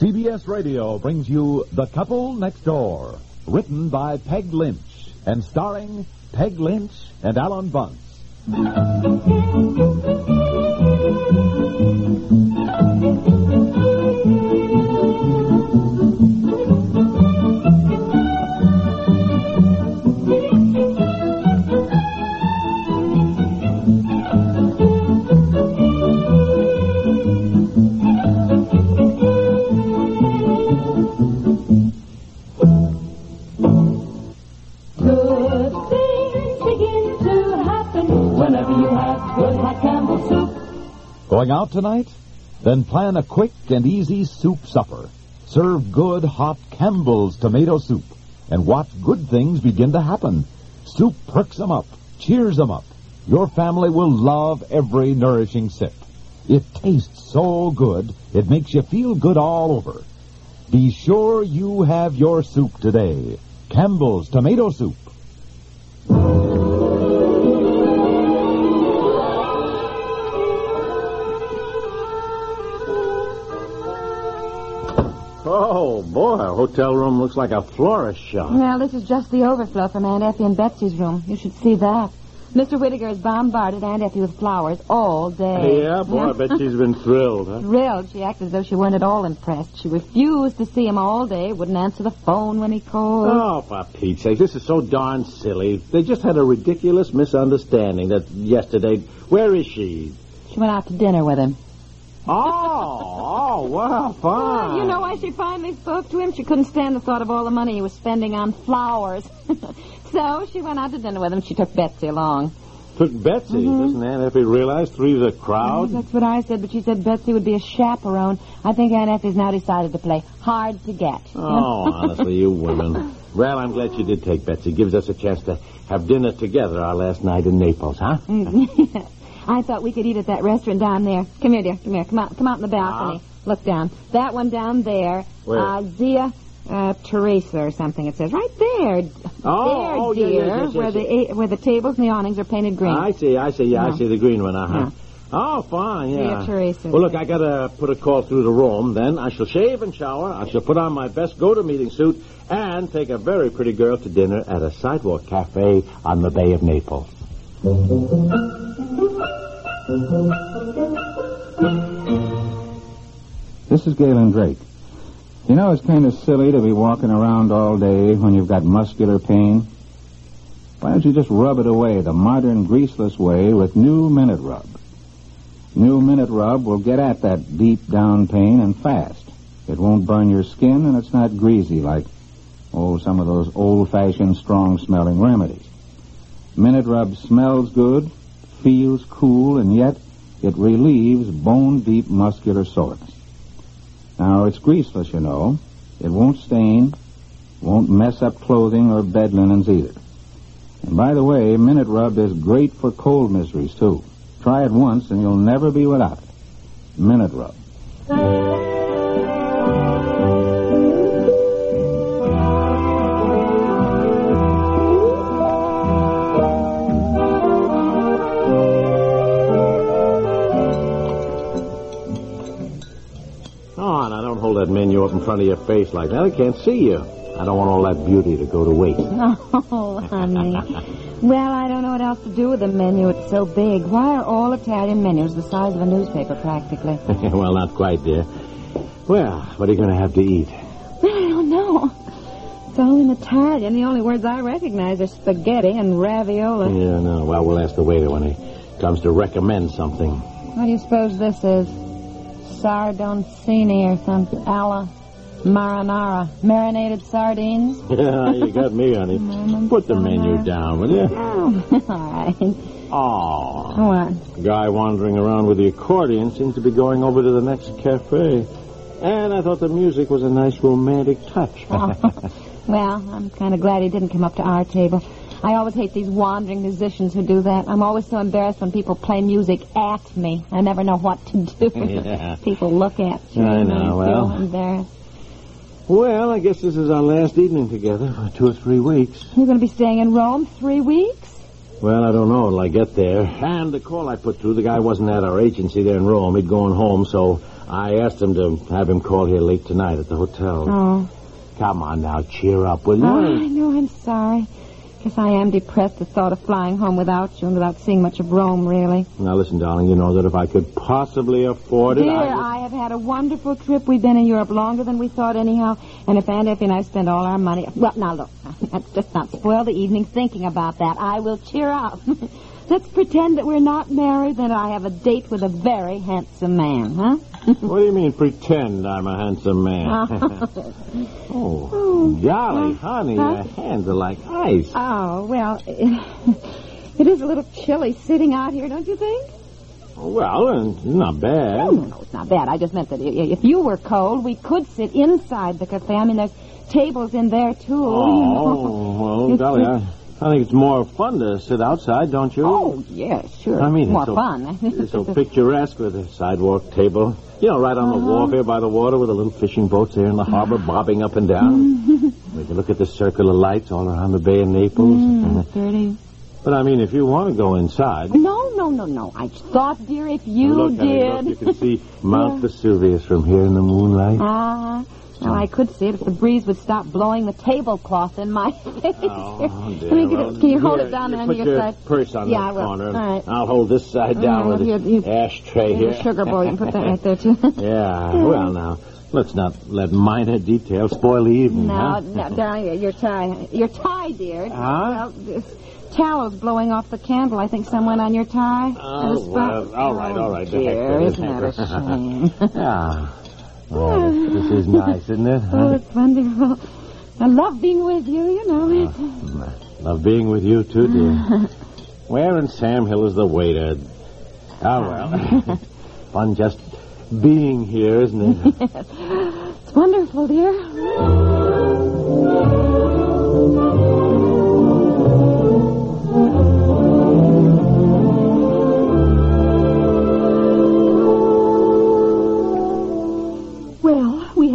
CBS Radio brings you The Couple Next Door, written by Peg Lynch and starring Peg Lynch and Alan Bunce. Tonight? Then plan a quick and easy soup supper. Serve good hot Campbell's tomato soup and watch good things begin to happen. Soup perks them up, cheers them up. Your family will love every nourishing sip. It tastes so good, it makes you feel good all over. Be sure you have your soup today. Campbell's tomato soup. Oh, boy, our hotel room looks like a florist shop. Well, this is just the overflow from Aunt Effie and Betsy's room. You should see that. Mr. Whittaker has bombarded Aunt Effie with flowers all day. Yeah, boy, I bet she's been thrilled, huh? Thrilled. She acted as though she weren't at all impressed. She refused to see him all day, wouldn't answer the phone when he called. Oh, for Pete's sake, this is so darn silly. They just had a ridiculous misunderstanding that yesterday. Where is she? She went out to dinner with him. Oh, oh, wow, fine. You know why she finally spoke to him? She couldn't stand the thought of all the money he was spending on flowers. so she went out to dinner with him. She took Betsy along. Took Betsy. Mm-hmm. Doesn't Aunt Effie realize three's a crowd? That's what I said, but she said Betsy would be a chaperone. I think Aunt Effie's now decided to play hard to get. Oh, honestly, you women. Well, I'm glad she did take Betsy. Gives us a chance to have dinner together our last night in Naples, huh? Mm-hmm. I thought we could eat at that restaurant down there. Come here, dear. Come here. Come out. Come out in the balcony. Look down. That one down there. Where? Uh, Zia uh, Teresa or something. It says right there. Oh, there, oh, yeah, dear. yes, yes, where yes, the where the tables and the awnings are painted green. I see, I see, yeah, Yeah. I see the green one, uh-huh. Yeah. Oh, fine, yeah. Dear Teresa. Well, look, I gotta put a call through to Rome, then I shall shave and shower, I shall put on my best go-to-meeting suit, and take a very pretty girl to dinner at a sidewalk cafe on the Bay of Naples. This is Galen Drake. You know, it's kind of silly to be walking around all day when you've got muscular pain. Why don't you just rub it away the modern greaseless way with new Minit-Rub? New Minit-Rub will get at that deep down pain and fast. It won't burn your skin and it's not greasy like, oh, some of those old-fashioned strong-smelling remedies. Minit-Rub smells good, feels cool, and yet it relieves bone-deep muscular soreness. Now, it's greaseless, you know. It won't stain, won't mess up clothing or bed linens either. And by the way, Minit-Rub is great for cold miseries, too. Try it once and you'll never be without it. Minit-Rub. Menu up in front of your face like that. I can't see you. I don't want all that beauty to go to waste. Oh, honey. well, I don't know what else to do with the menu. It's so big. Why are all Italian menus the size of a newspaper, practically? well, not quite, dear. Well, what are you going to have to eat? Well, I don't know. It's all in Italian. The only words I recognize are spaghetti and ravioli. Yeah, no. Well, we'll ask the waiter when he comes to recommend something. What do you suppose this is? Sardoncini or something? Alla Marinara, marinated sardines. Yeah, you got me, honey. Put the menu down, will you? Oh, all right. Oh, What? guy wandering around with the accordion seems to be going over to the next cafe. And I thought the music was a nice romantic touch. Well, I'm kind of glad he didn't come up to our table. I always hate these wandering musicians who do that. I'm always so embarrassed when people play music at me. I never know what to do. Yeah. People look at you. I know, well. embarrassed. well, I guess this is our last evening together for two or three weeks. You're going to be staying in Rome three weeks? Well, I don't know till I get there. And the call I put through, the guy wasn't at our agency there in Rome. He'd gone home, so I asked him to have him call here late tonight at the hotel. Oh. Come on now, cheer up, will you? Oh, I know. I'm sorry. Guess I am depressed at the thought of flying home without you and without seeing much of Rome, really. Now, listen, darling, you know that if I could possibly afford it, Dear, I... would- I have had a wonderful trip. We've been in Europe longer than we thought, anyhow. And if Aunt Effie and I spend all our money... Well, now, look. Let's just not spoil the evening thinking about that. I will cheer up. Let's pretend that we're not married, that I have a date with a very handsome man, huh? What do you mean, pretend I'm a handsome man? oh, golly, honey, Huh? your hands are like ice. Oh, well, it is a little chilly sitting out here, don't you think? Well, it's not bad. No, no, no, it's not bad. I just meant that if you were cold, we could sit inside the cafe. I mean, there's tables in there, too. you know. Oh, well, golly, I, I think it's more fun to sit outside, don't you? Oh, yes, sure. I mean, more it's so, fun. It's so picturesque with a sidewalk table. You know, right on the Uh-huh. wharf here by the water with the little fishing boats there in the harbor bobbing up and down. we can look at the circle of lights all around the Bay of Naples. Mm, pretty. But I mean, if you want to go inside, No, no, no, no. I thought, dear, if you look, honey, did. look, you can see Mount Vesuvius from here in the moonlight. Ah, well, I could see it if the breeze would stop blowing the tablecloth in my face. Oh, dear. Let me get Well, it. Can you hold it down there on your your side? purse on Yeah, that corner. All right. I'll hold this side down with here, the ashtray here. sugar bowl. You can put that right there, too. Yeah, well, now, let's not let minor details spoil the evening, No, huh? no, darling, your tie. Your tie, dear. Huh? Well, this tallow's blowing off the candle. I think someone on your tie. Oh, well, all right, all right. Oh, heck Dear, isn't that a shame? yeah. Well, this, is nice, isn't it? oh, it's wonderful. I love being with you, you know uh, it. Love being with you, too, dear. Where in Sam Hill is the waiter? Ah, oh, well. Fun just being here, isn't it? It's wonderful, dear.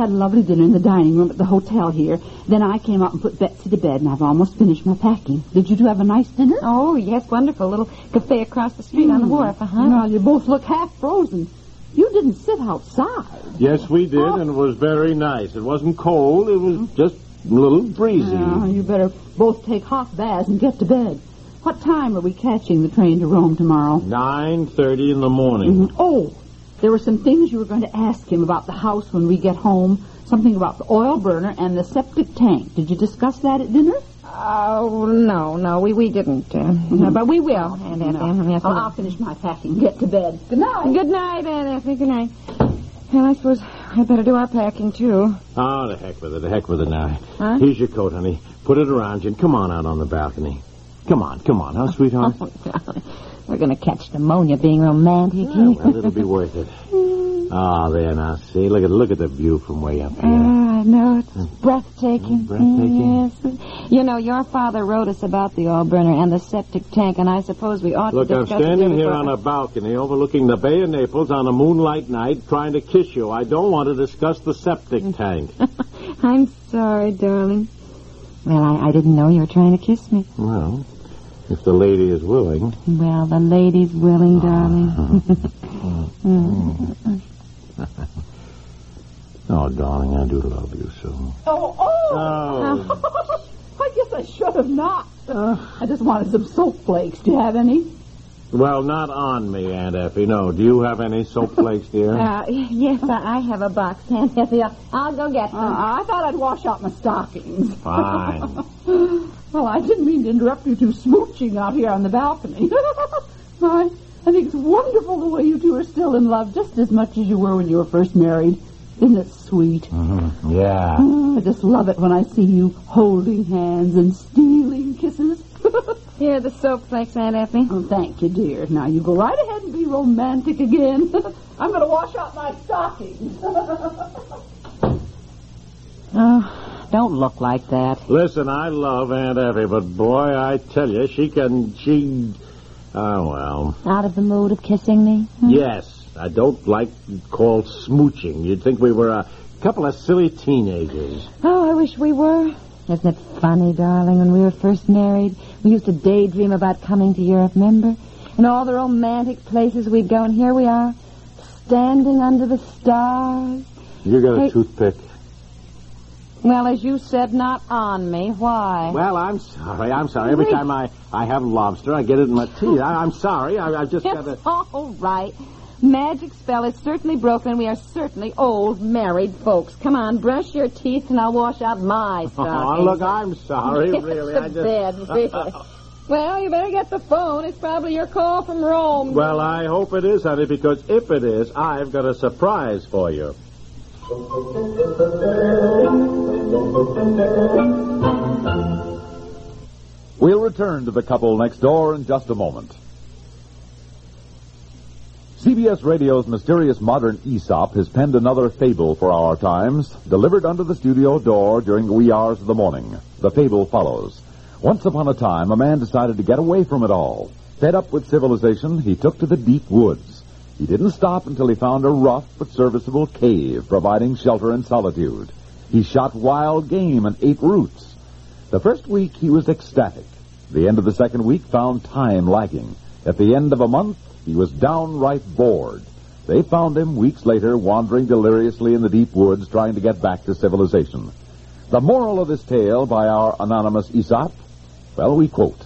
Had a lovely dinner in the dining room at the hotel here. Then I came up and put Betsy to bed, and I've almost finished my packing. Did you two have a nice dinner? Oh, yes, wonderful. Little cafe across the street on the hmm. wharf, uh-huh. Well, you both look half frozen. You didn't sit outside. yes, we did, and it was very nice. It wasn't cold, it was just a little breezy. Oh, you better both take hot baths and get to bed. What time are we catching the train to Rome tomorrow? 9.30 in the morning. Mm-hmm. Oh, there were some things you were going to ask him about the house when we get home. Something about the oil burner and the septic tank. Did you discuss that at dinner? Oh, no, no, we, we didn't. Uh, mm-hmm. But we will, Aunt Effie. No. Yes, we I'll. I'll finish my packing and get to bed. Good night. Good night, Aunt Effie. Good night. Well, I suppose I'd better do our packing, too. Oh, the heck with it, the heck with it now. Huh? Here's your coat, honey. Put it around you and come on out on the balcony. Come on, come on, huh, sweetheart? Oh, We're going to catch pneumonia being romantic. Yeah, well, it'll be worth it. Ah, there now. See, look at look at the view from way up here. Ah, no, it's breathtaking. Mm, breathtaking. Yes. You know, your father wrote us about the oil burner and the septic tank, and I suppose we ought to. Look, to I'm discuss standing here on a balcony overlooking the Bay of Naples on a moonlight night trying to kiss you. I don't want to discuss the septic tank. I'm sorry, darling. Well, I, I didn't know you were trying to kiss me. well, if the lady is willing. Well, the lady's willing, darling. Oh, darling, I do love you so. Oh, oh! Oh. I guess I should have not. I just wanted some soap flakes. Do you have any? Well, not on me, Aunt Effie. No. Do you have any soap flakes, dear? Uh, yes, I I have a box, Aunt Effie. I'll, I'll go get Uh. I thought I'd wash out my stockings. Fine. Well, I didn't mean to interrupt you two smooching out here on the balcony. I, I think it's wonderful the way you two are still in love, just as much as you were when you were first married. Isn't it sweet? Mm-hmm. Yeah. Oh, I just love it when I see you holding hands and stealing kisses. Here, the soap flakes, Aunt Effie. oh, thank you, dear. Now you go right ahead and be romantic again. I'm going to wash out my stockings. Oh, don't look like that. Listen, I love Aunt Effie, but boy, I tell you, she can, she, oh well. Out of the mood of kissing me? Hmm? Yes, I don't like called smooching. You'd think we were a couple of silly teenagers. Oh, I wish we were. Isn't it funny, darling, when we were first married, we used to daydream about coming to Europe, remember? And all the romantic places we'd go, and here we are, standing under the stars. You got a Hey. toothpick? Well, as you said, not on me. Why? Well, I'm sorry. I'm sorry. Every time I, I have lobster, I get it in my teeth. I, I'm sorry. I, I just got to. It's all right. Magic spell is certainly broken, we are certainly old married folks. Come on, brush your teeth, and I'll wash out my Oh, look, I'm sorry. Really, I just. bed, really. Well, you better get the phone. It's probably your call from Rome. Well, I hope it is, honey, because if it is, I've got a surprise for you. We'll return to the couple next door in just a moment. CBS Radio's mysterious modern Aesop has penned another fable for our times, delivered under the studio door during the wee hours of the morning. The fable follows. Once upon a time, a man decided to get away from it all. Fed up with civilization, he took to the deep woods. He didn't stop until he found a rough but serviceable cave providing shelter and solitude. He shot wild game and ate roots. The first week he was ecstatic. The end of the second week found time lagging. At the end of a month, he was downright bored. They found him weeks later wandering deliriously in the deep woods trying to get back to civilization. The moral of this tale by our anonymous Aesop? Well, we quote,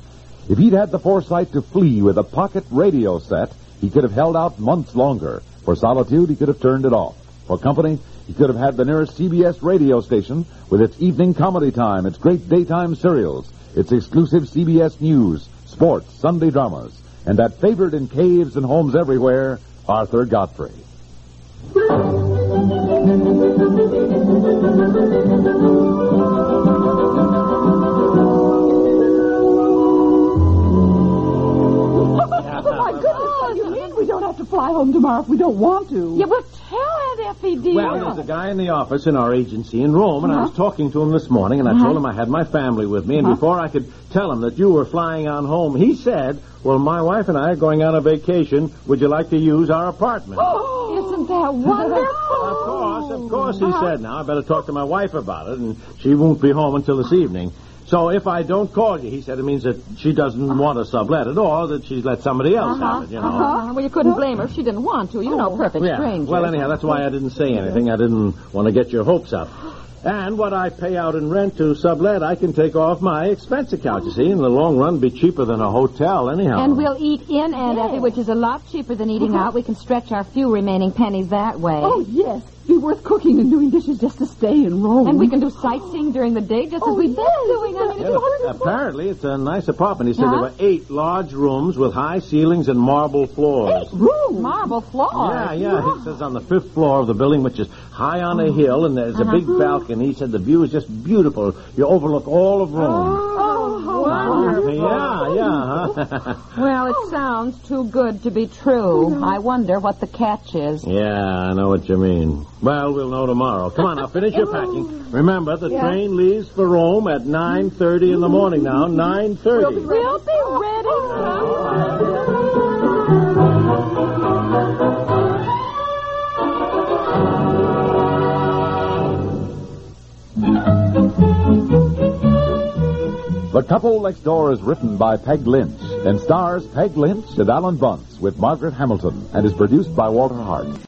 If he'd had the foresight to flee with a pocket radio set, he could have held out months longer. For solitude, he could have turned it off. For company, he could have had the nearest CBS radio station with its evening comedy time, its great daytime serials, its exclusive CBS news, sports, Sunday dramas, and that favored in caves and homes everywhere, Arthur Godfrey. Have to fly home tomorrow if we don't want to? Yeah, but tell Aunt Effie, dear. Well, there's a guy in the office in our agency in Rome, and I was uh-huh. talking to him this morning, and I told uh-huh. him I had my family with me, and uh-huh. before I could tell him that you were flying on home, he said, well, my wife and I are going on a vacation. Would you like to use our apartment? Oh, Isn't that wonderful? Of course, of course, he said. Now, I better talk to my wife about it, and she won't be home until this evening. So if I don't call you, he said, it means that she doesn't want to sublet at all, that she's let somebody else have it, you know. Uh-huh. Well, you couldn't blame her if she didn't want to. You know, perfect Yeah. stranger. Well, anyhow, that's why I didn't say anything. I didn't want to get your hopes up. And what I pay out in rent to sublet, I can take off my expense account. You see, in the long run, be cheaper than a hotel, anyhow. And we'll eat in, Aunt Effie, which is a lot cheaper than eating uh-huh. out. We can stretch our few remaining pennies that way. Oh, yes. Be worth cooking and doing dishes just to stay in Rome. And we can do sightseeing during the day, just as Oh, we've been doing. I mean, Yeah, it's wonderful. Apparently, it's a nice apartment. He said there were eight large rooms with high ceilings and marble floors. room. Marble floors. Yeah, yeah. He says on the fifth floor of the building, which is high on a hill, and there's a big uh-huh. balcony. He said the view is just beautiful. You overlook all of Rome. Oh. Oh. Yeah, yeah. Oh. Huh? Well, it sounds too good to be true. Mm-hmm. I wonder what the catch is. yeah, I know what you mean. Well, we'll know tomorrow. Come on, now finish your packing. Oh. Remember, the train leaves for Rome at 9.30 in the morning now. 9.30. We'll be ready. Oh. The Couple Next Door is written by Peg Lynch and stars Peg Lynch and Alan Bunce with Margaret Hamilton and is produced by Walter Hart.